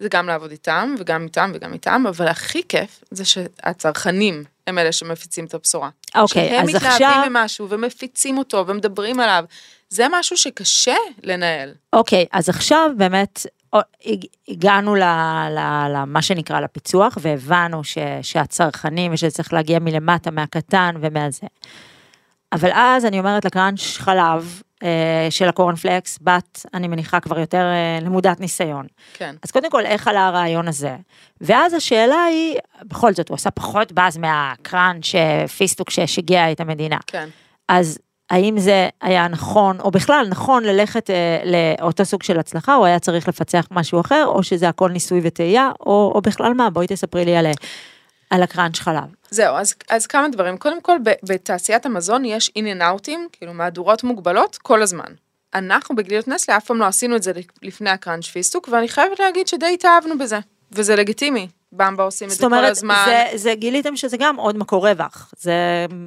זה גם לעבוד איתם, וגם איתם וגם איתם, אבל הכי כיף זה שהצרכנים הם אלה שמפיצים את הבשורה. אוקיי, שהם אז עכשיו- מתלהבים ממשהו ומפיצים אותו ומדברים עליו. זה משהו שקשה לנהל. אוקיי, אז עכשיו באמת הגענו ל- ל- למה שנקרא לפיצוח, והבנו ש, שהצרכנים, ושזה צריך להגיע מלמטה, מהקטן ומהזה. אבל אז אני אומרת לקראנץ' חלב אה, של הקורנפלקס, בת, אני מניחה כבר יותר אה, למודת ניסיון. כן. אז קודם כל, איך עלה הרעיון הזה? ואז השאלה היא, בכל זאת, הוא עשה פחות באז מהקראנץ' פיסטוק ששיגע את המדינה. כן. אז האם זה היה נכון, או בכלל נכון ללכת אה, לאותו סוג של הצלחה, או היה צריך לפצח משהו אחר, או שזה הכל ניסוי וטעייה, או, או בכלל מה, בואי תספרי לי על, על הקראנץ' חלב. זהו, אז, אז כמה דברים. קודם כל, בתעשיית המזון יש in and out ים, כאילו מהדורות מוגבלות, כל הזמן. אנחנו בגלידות נסטלה אף פעם לא עשינו את זה לפני הקראנץ' פיסטוק, ואני חייבת להגיד שדי התאהבנו בזה, וזה לגיטימי. במבה עושים את זה זאת כל אומרת, הזמן. זה, זה גיליתם שזה גם עוד מקור רווח, זה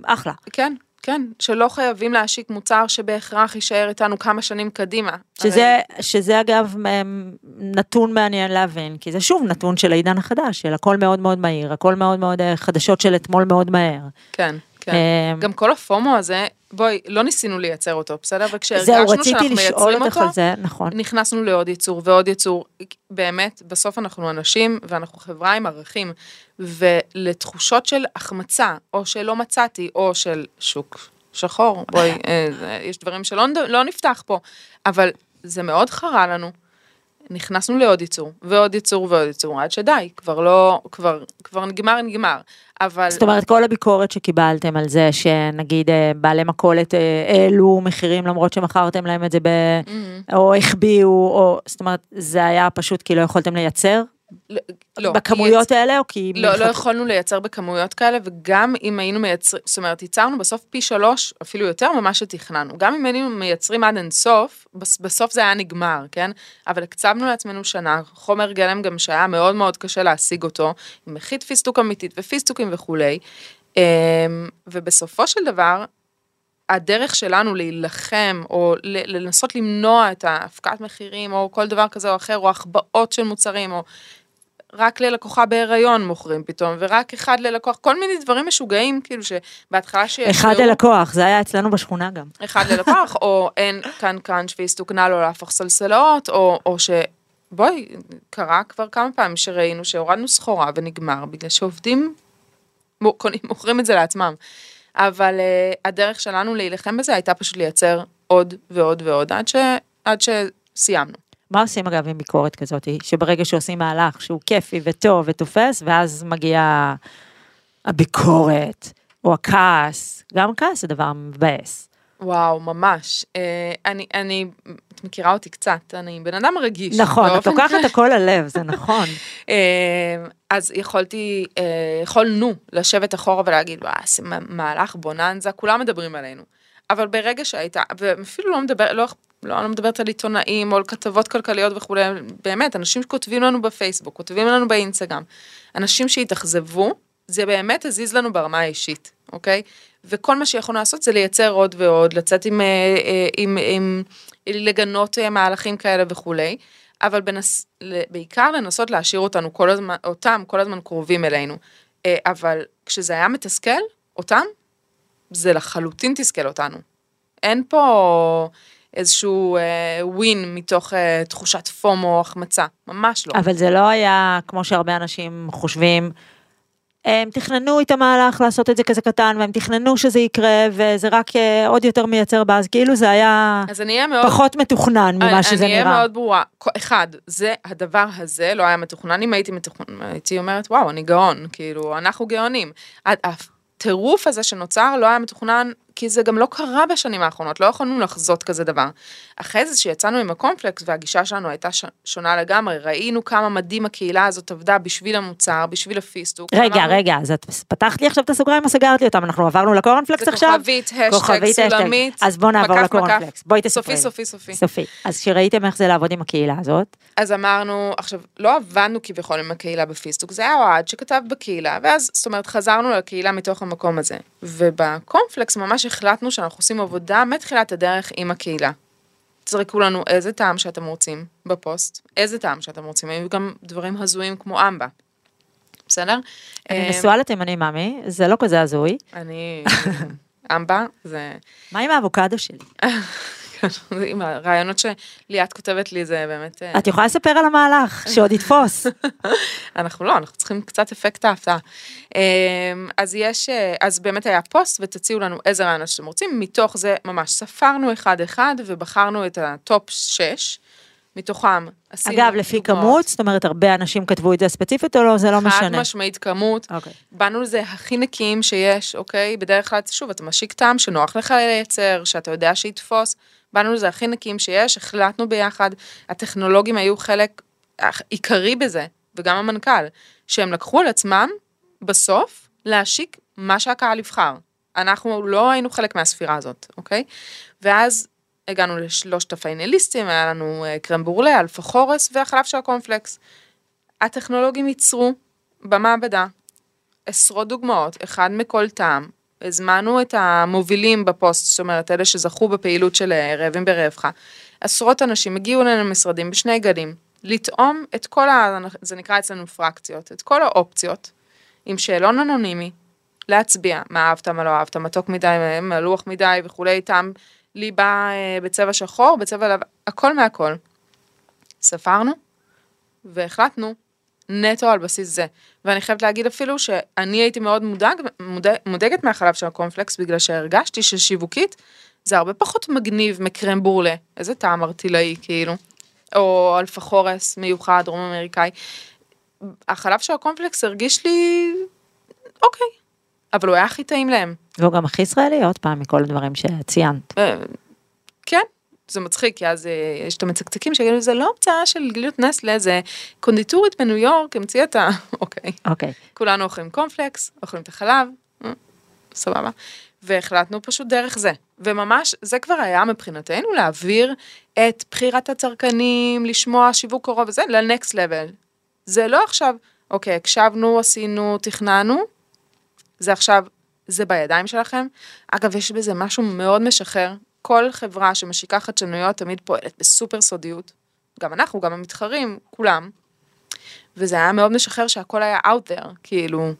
אחלה. כן, כן, שלא חייבים להשיק מוצר שבהכרח יישאר איתנו כמה שנים קדימה. שזה, שזה אגב נתון מעניין להבין, כי זה שוב נתון של העידן החדש, של הכל מאוד מאוד מהיר, הכל מאוד מאוד אה, חדשות של אתמול מאוד מהר. כן, כן. אמ, גם כל הפומו הזה, בואי, לא ניסינו לייצר אותו, בסדר? וכשהרגשנו שאנחנו מייצרים אותו, זה, נכון. נכנסנו לעוד ייצור ועוד ייצור. באמת, בסוף אנחנו אנשים ואנחנו חברה עם ערכים, ולתחושות של החמצה, או שלא מצאתי, או של שוק שחור, בואי, אה, יש דברים שלא לא נפתח פה, אבל זה מאוד חרה לנו. נכנסנו לעוד ייצור, ועוד ייצור ועוד ייצור, עד שדי, כבר לא, כבר, כבר נגמר, נגמר. אבל... זאת אומרת, כל הביקורת שקיבלתם על זה שנגיד אה, בעלי מכולת אה, העלו מחירים למרות שמכרתם להם את זה ב... Mhm. או החביאו, או... זאת אומרת, זה היה פשוט כי לא יכולתם לייצר? לא, בכמויות האלה, או כי... לא, לא מלכת- יכולנו לייצר בכמויות כאלה, וגם אם היינו מייצרים, זאת אומרת, ייצרנו בסוף פי שלוש, אפילו יותר ממה שתכננו. גם אם היינו מייצרים עד אינסוף, בס- בסוף זה היה נגמר, כן? אבל הקצבנו לעצמנו שנה, חומר גלם גם שהיה מאוד מאוד קשה להשיג אותו, עם מחית פיסטוק אמיתית ופיסטוקים וכולי. אמ, ובסופו של דבר, הדרך שלנו להילחם, או לנסות למנוע את ההפקעת מחירים, או כל דבר כזה או אחר, או החבאות של מוצרים, או רק ללקוחה בהיריון מוכרים פתאום, ורק אחד ללקוח, כל מיני דברים משוגעים, כאילו שבהתחלה שיש... אחד ללקוח, זה היה אצלנו בשכונה גם. אחד ללקוח, או אין כאן שפיסטוק נע לו להפוך סלסלות, או, או ש... בואי, קרה כבר כמה פעמים שראינו שהורדנו סחורה ונגמר, בגלל שעובדים קונים, מוכרים את זה לעצמם. אבל uh, הדרך שלנו להילחם בזה הייתה פשוט לייצר עוד ועוד ועוד, עד, ש... עד שסיימנו. מה עושים אגב עם ביקורת כזאת, שברגע שעושים מהלך שהוא כיפי וטוב ותופס, ואז מגיעה הביקורת, או הכעס, גם כעס זה דבר מבאס. וואו, ממש. אה, אני, אני, את מכירה אותי קצת, אני בן אדם רגיש. נכון, את לוקחת הכל ללב, זה נכון. <laughs> אה, אז יכולתי, אה, יכולנו לשבת אחורה ולהגיד, וואי, זה מהלך בוננזה, כולם מדברים עלינו. אבל ברגע שהייתה, ואפילו לא מדבר, לא, לא, אני לא מדברת על עיתונאים או על כתבות כלכליות וכולי, באמת, אנשים שכותבים לנו בפייסבוק, כותבים לנו באינסטגרם, אנשים שהתאכזבו, זה באמת הזיז לנו ברמה האישית, אוקיי? וכל מה שיכולנו לעשות זה לייצר עוד ועוד, לצאת עם, אה, אה, עם, עם, לגנות אה, מהלכים כאלה וכולי. אבל בנס, בעיקר לנסות להשאיר אותנו כל הזמן, אותם כל הזמן קרובים אלינו. אבל כשזה היה מתסכל, אותם, זה לחלוטין תסכל אותנו. אין פה, איזשהו אה, ווין מתוך אה, תחושת פומו או החמצה, ממש לא. אבל זה לא היה כמו שהרבה אנשים חושבים. הם תכננו את המהלך לעשות את זה כזה קטן, והם תכננו שזה יקרה, וזה רק אה, עוד יותר מייצר באז, כאילו זה היה אז אני אהיה מאוד... פחות מתוכנן ממה שזה אני אהיה נראה. מאוד ברורה. אחד, זה, הדבר הזה לא היה מתוכנן. אם הייתי מתוכנן, הייתי אומרת, וואו, אני גאון, כאילו, אנחנו גאונים. הטירוף הזה שנוצר לא היה מתוכנן, כי זה גם לא קרה בשנים האחרונות, לא יכולנו לחזות כזה דבר. אחרי זה שיצאנו עם הקומפלקס והגישה שלנו הייתה ש- שונה לגמרי, ראינו כמה מדהים הקהילה הזאת עבדה בשביל המוצר, בשביל הפיסטוק. רגע, אמרנו, רגע, אז את פתחת לי עכשיו את הסוגריים או סגרתי אותם? אנחנו עברנו לקורנפלקס זה עכשיו? כוכבית, השטג, כוכבית, השטג. סולמית, אז בוא נעבור מקף, לקורנפלקס. מקף. בואי תספרי. סופי, לי. סופי, סופי. סופי. אז כשראיתם איך זה לעבוד עם הקהילה הזאת, אז אמרנו, עכשיו, לא עבדנו כביכול עם הקהילה בפיסטוק, זה היה אוהד שכתב בקהילה, ואז, זאת אומרת, חזרנו לקהילה מתוך המקום הזה. ובקורנפלקס ממש החלטנו שאנחנו עושים עבודה מתחילת הדרך עם הקהילה. תזרקו לנו איזה טעם שאתם רוצים בפוסט, איזה טעם שאתם רוצים, היו גם דברים הזויים כמו אמבה. בסדר? אני אה, נשואה לתימני מאמי, זה לא כזה הזוי. אני... אמבה, זה... מה עם האבוקדו שלי? <laughs> עם הרעיונות שליאת כותבת לי זה באמת... אה, את יכולה לספר על המהלך, שעוד יתפוס. <laughs> אנחנו לא, אנחנו צריכים קצת אפקט ההפתעה. אמ, אז יש, אה, אז באמת היה פוסט ותציעו לנו איזה רעיונות שאתם רוצים, מתוך זה ממש ספרנו אחד אחד ובחרנו את הטופ 6, מתוכם עשינו אגב, לפי דוגמאות. כמות, זאת אומרת, הרבה אנשים כתבו את זה ספציפית או לא, זה לא חד משנה. משמעית כמות, אוקיי. באנו לזה הכי נקיים שיש, אוקיי? בדרך כלל, שוב, אתה משיק טעם שנוח לך לייצר, שאתה יודע שיתפוס, באנו לזה הכי נקיים שיש, החלטנו ביחד, הטכנולוגים היו חלק עיקרי בזה, וגם המנכ"ל, שהם לקחו על עצמם, בסוף, להשיק מה שהקהל יבחר. אנחנו לא היינו חלק מהספירה הזאת, אוקיי? ואז הגענו לשלושת הפיינליסטים, היה לנו אה, קרם בורלה, אלפה חורס והחלב של הקורנפלקס. הטכנולוגים ייצרו במעבדה עשרות דוגמאות, אחד מכל טעם. הזמנו את המובילים בפוסט, זאת אומרת, אלה שזכו בפעילות של אה, רעבים ברעבך. עשרות אנשים הגיעו אלינו למשרדים בשני גלים, לטעום את כל ה... זה נקרא אצלנו פרקציות, את כל האופציות, עם שאלון אנונימי, להצביע מה אהבת, מה לא אהבת, מתוק מדי, מלוח מדי וכולי, טעם ליבה אה, בצבע שחור, בצבע לבן, הכל מהכל. ספרנו והחלטנו נטו על בסיס זה. ואני חייבת להגיד אפילו שאני הייתי מאוד מודאג, מודאג, מודאגת מהחלב של הקורנפלקס, בגלל שהרגשתי ששיווקית זה הרבה פחות מגניב מקרם בורלה, איזה טעם ארטילאי כאילו, או אלפה חורס מיוחד, דרום אמריקאי. החלב של הקורנפלקס הרגיש לי, אוקיי, אבל הוא היה הכי טעים להם. והוא גם הכי ישראלי, עוד פעם, מכל הדברים שציינת. אה, כן, זה מצחיק, כי אז אה, יש את המצקצקים שיגידו, זה לא המצאה של גלילות נסלה, זה קונדיטורית בניו יורק, המציאה את ה... <laughs> אוקיי. אוקיי. כולנו אוכלים קורנפלקס, אוכלים את החלב, אה, סבבה. והחלטנו פשוט דרך זה. וממש, זה כבר היה מבחינתנו להעביר את בחירת הצרכנים, לשמוע שיווק קרוב וזה, לנקסט לבל. זה לא עכשיו, אוקיי, הקשבנו, עשינו, תכננו, זה עכשיו, זה בידיים שלכם. אגב, יש בזה משהו מאוד משחרר. כל חברה שמשיקה חדשנויות תמיד פועלת בסופר סודיות. גם אנחנו, גם המתחרים, כולם. וזה היה מאוד משחרר שהכל היה out there, כאילו,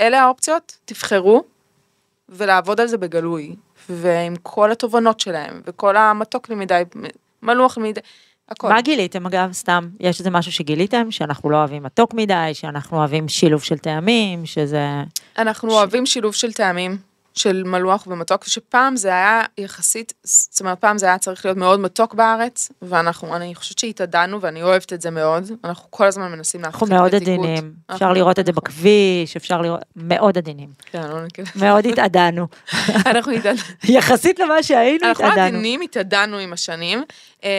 אלה האופציות, תבחרו, ולעבוד על זה בגלוי, ועם כל התובנות שלהם, וכל המתוק לי מדי, מלוח מדי, הכל. מה גיליתם אגב, סתם? יש איזה משהו שגיליתם, שאנחנו לא אוהבים מתוק מדי, שאנחנו אוהבים שילוב של טעמים, שזה... אנחנו אוהבים שילוב של טעמים, של מלוח ומתוק, שפעם זה היה יחסית, זאת אומרת, פעם זה היה צריך להיות מאוד מתוק בארץ, ואנחנו, אני חושבת שהתאדנו, ואני אוהבת את זה מאוד, אנחנו כל הזמן מנסים להפחית אנחנו מאוד. עדינים, אפשר אנחנו- לראות את זה אנחנו- בכביש, אפשר לראות, מאוד עדינים, כן, לא נקרא. מאוד התאדנו. <laughs> אנחנו התאדנו. יחסית למה שהיינו, אנחנו התאדנו. עדינים, התאדנו עם השנים.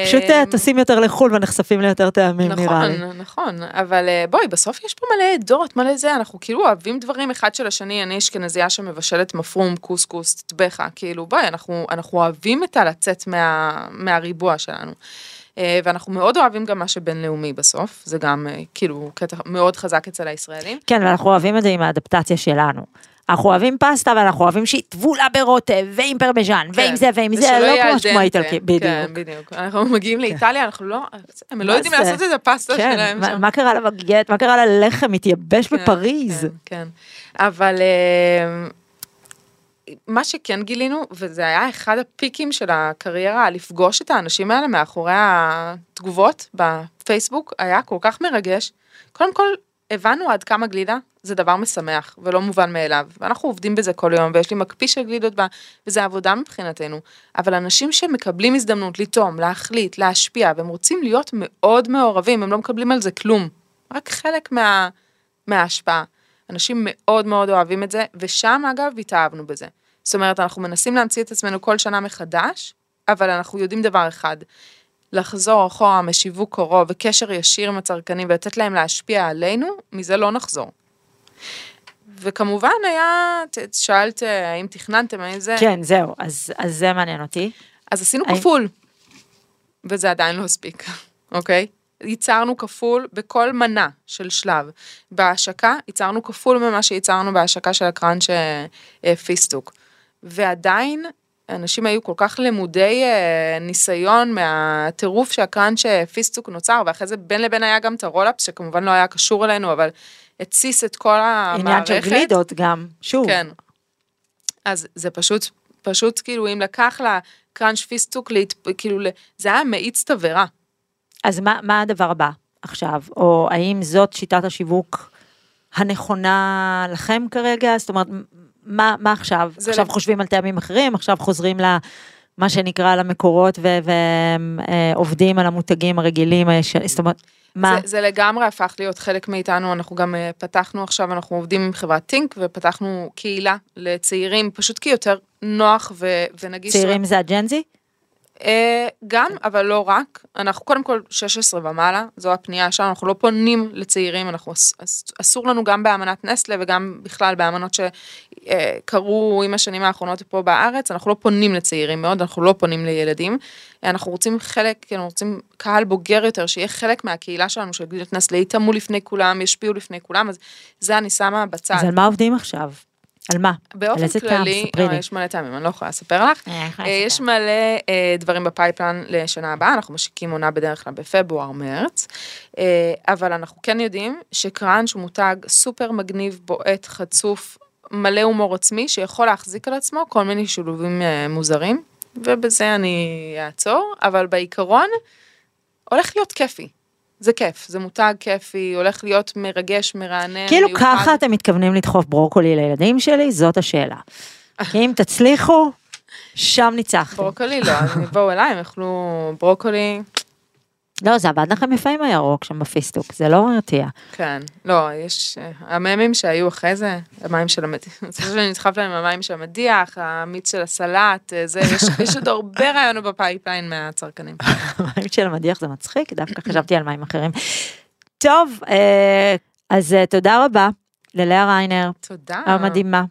פשוט אה, אה, טסים יותר לחו"ל ונחשפים ליותר טעמים, נראה לי. נכון, נכון, אבל אה, בואי, בסוף יש פה מלא עדות, מלא זה, אנחנו כאילו אוהבים דברים אחד של השני, אני אשכנזייה שמבשלת מפרום, קוסקוס, טבחה, כאילו בואי, אנחנו, אנחנו אוהבים את הלצאת מה, מהריבוע שלנו. אה, ואנחנו מאוד אוהבים גם מה שבינלאומי בסוף, זה גם אה, כאילו קטע מאוד חזק אצל הישראלים. כן, ואנחנו אוהבים את זה עם האדפטציה שלנו. אנחנו אוהבים פסטה ואנחנו אוהבים שהיא טבולה ברוטב ועם פרמיז'ן ועם כן. זה ועם זה, לא כמו אל דנטה. האיטלקי, בדיוק. כן, בדיוק. אנחנו מגיעים לאיטליה, אנחנו לא, הם לא יודעים זה? לעשות את הפסטה כן, שלהם מה- שם. מה קרה לבגט, מה קרה ללחם, התייבש כן, בפריז. כן, כן. אבל אה, מה שכן גילינו, וזה היה אחד הפיקים של הקריירה, לפגוש את האנשים האלה מאחורי התגובות בפייסבוק, היה כל כך מרגש. קודם כל, הבנו עד כמה גלידה זה דבר משמח ולא מובן מאליו, ואנחנו עובדים בזה כל יום, ויש לי מקפיא של גלידות, בה, וזה עבודה מבחינתנו. אבל אנשים שמקבלים הזדמנות לטעום, להחליט, להשפיע, והם רוצים להיות מאוד מעורבים, הם לא מקבלים על זה כלום. רק חלק מה, מההשפעה. אנשים מאוד מאוד אוהבים את זה, ושם אגב התאהבנו בזה. זאת אומרת, אנחנו מנסים להמציא את עצמנו כל שנה מחדש, אבל אנחנו יודעים דבר אחד, לחזור אחורה משיווק קרוב וקשר ישיר עם הצרכנים ולתת להם להשפיע עלינו, מזה לא נחזור. וכמובן היה, שאלת אה, האם תכננתם, האם זה... כן, זהו, אז, אז זה מעניין אותי. אז עשינו האם- כפול, וזה עדיין לא הספיק, <laughs> אוקיי? ייצרנו כפול בכל מנה של שלב. בהשקה ייצרנו כפול ממה שייצרנו בהשקה של הקראנץ' אה, אה, פיסטוק. ועדיין אנשים היו כל כך למודי אה, ניסיון מהטירוף שהקראנץ' פיסטוק נוצר, ואחרי זה בין לבין היה גם את הרולאפ, שכמובן לא היה קשור אלינו, אבל התסיס את כל המערכת. עניין של גלידות גם, שוב. כן. אז זה פשוט, פשוט כאילו אם לקח לקראנץ' פיסטוק, להת... כאילו זה היה מאיץ תבערה. אז מה, מה הדבר הבא עכשיו? או האם זאת שיטת השיווק הנכונה לכם כרגע? זאת אומרת, מה, מה עכשיו? עכשיו לב- חושבים על טעמים אחרים? עכשיו חוזרים ל... מה שנקרא למקורות ועובדים על המותגים הרגילים, היש- זאת אומרת, מה? זה, זה לגמרי הפך להיות חלק מאיתנו, אנחנו גם אה, פתחנו עכשיו, אנחנו עובדים עם חברת טינק ופתחנו קהילה לצעירים, פשוט כי יותר נוח ו, ונגיש. צעירים זה הג'נזי? אה, גם, אבל לא רק. אנחנו קודם כל 16 ומעלה, זו הפנייה שלנו, אנחנו לא פונים לצעירים, אנחנו, אס- אס- אסור לנו גם באמנת נסטלה וגם בכלל באמנות שקרו עם השנים האחרונות פה בארץ, אנחנו לא פונים לצעירים מאוד, אנחנו לא פונים לילדים. אנחנו רוצים חלק, אנחנו רוצים קהל בוגר יותר, שיהיה חלק מהקהילה שלנו של גלידת נסטלה, יטעמו לפני כולם, ישפיעו לפני כולם, אז זה אני שמה בצד. אז על מה עובדים עכשיו? על מה? על באופן איזה טעם? כללי, ספרי אה, לי. יש מלא טעמים, אני לא יכולה לספר לך. אה, אה, לספר. יש מלא אה, דברים בפייפלן לשנה הבאה, אנחנו משיקים עונה בדרך כלל בפברואר-מרץ, אה, אבל אנחנו כן יודעים שקראנץ' הוא מותג סופר מגניב, בועט, חצוף, מלא הומור עצמי, שיכול להחזיק על עצמו כל מיני שילובים אה, מוזרים, ובזה אני אעצור, אבל בעיקרון, הולך להיות כיפי. זה כיף, זה מותג כיפי, הולך להיות מרגש, מרענן, כאילו מיוחד. ככה אתם מתכוונים לדחוף ברוקולי לילדים שלי? זאת השאלה. כי אם תצליחו, שם ניצחתם. ברוקולי לא, אז יבואו אליי, הם יאכלו ברוקולי, לא, זה עבד לכם יפה עם הירוק שם בפיסטוק, זה לא הרתיע. כן, לא, יש, אה, הממים שהיו אחרי זה, המים של המדיח, אני חושבת שאני נדחף להם המים של המדיח, המיץ של הסלט, אה, זה, יש, יש עוד הרבה רעיונות ב pipeline מהצרכנים. <laughs> המים של המדיח זה מצחיק, דווקא חשבתי על מים אחרים. טוב, אה, אז תודה רבה ללאה ריינר, תודה. המדהימה,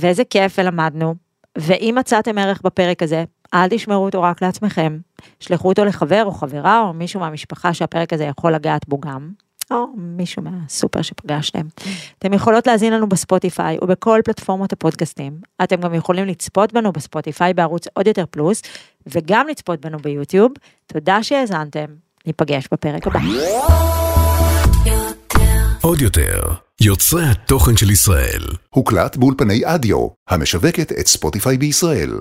ואיזה כיף ולמדנו. ואם מצאתם ערך בפרק הזה, אל תשמרו אותו רק לעצמכם, שלחו אותו לחבר או חברה או מישהו מהמשפחה שהפרק הזה יכול לגעת בו גם, או מישהו מהסופר שפגשתם. אתם יכולות להזין לנו בספוטיפיי ובכל פלטפורמות הפודקאסטים. אתם גם יכולים לצפות בנו בספוטיפיי בערוץ עוד יותר פלוס, וגם לצפות בנו ביוטיוב. תודה שהאזנתם, ניפגש בפרק הבא. עוד יותר, יוצרי התוכן של ישראל. הוקלט באולפני אדיו, המשווקת את ספוטיפיי בישראל.